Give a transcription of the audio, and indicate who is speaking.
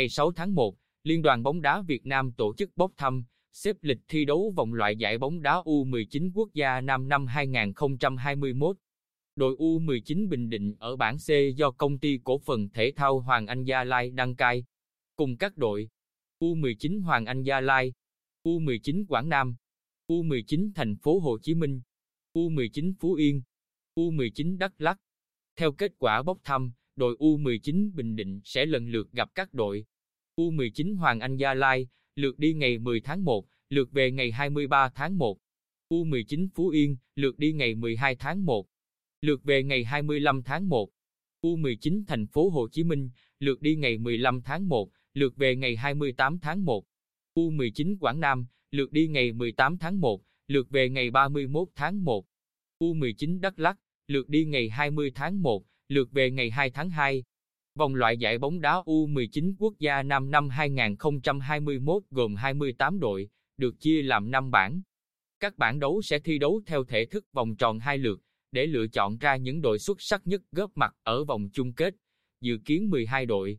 Speaker 1: Ngày 6 tháng 1, Liên đoàn bóng đá Việt Nam tổ chức bốc thăm, xếp lịch thi đấu vòng loại giải bóng đá U19 quốc gia Nam năm 2021. Đội U19 Bình Định ở bảng C do công ty cổ phần thể thao Hoàng Anh Gia Lai đăng cai. Cùng các đội U19 Hoàng Anh Gia Lai, U19 Quảng Nam, U19 Thành phố Hồ Chí Minh, U19 Phú Yên, U19 Đắk Lắk. Theo kết quả bốc thăm, đội U19 Bình Định sẽ lần lượt gặp các đội U19 Hoàng Anh Gia Lai, lượt đi ngày 10 tháng 1, lượt về ngày 23 tháng 1. U19 Phú Yên, lượt đi ngày 12 tháng 1, lượt về ngày 25 tháng 1. U19 Thành phố Hồ Chí Minh, lượt đi ngày 15 tháng 1, lượt về ngày 28 tháng 1. U19 Quảng Nam, lượt đi ngày 18 tháng 1, lượt về ngày 31 tháng 1. U19 Đắk Lắk, lượt đi ngày 20 tháng 1, lượt về ngày 2 tháng 2. Vòng loại giải bóng đá U19 quốc gia Nam năm 2021 gồm 28 đội, được chia làm 5 bảng. Các bảng đấu sẽ thi đấu theo thể thức vòng tròn hai lượt, để lựa chọn ra những đội xuất sắc nhất góp mặt ở vòng chung kết, dự kiến 12 đội.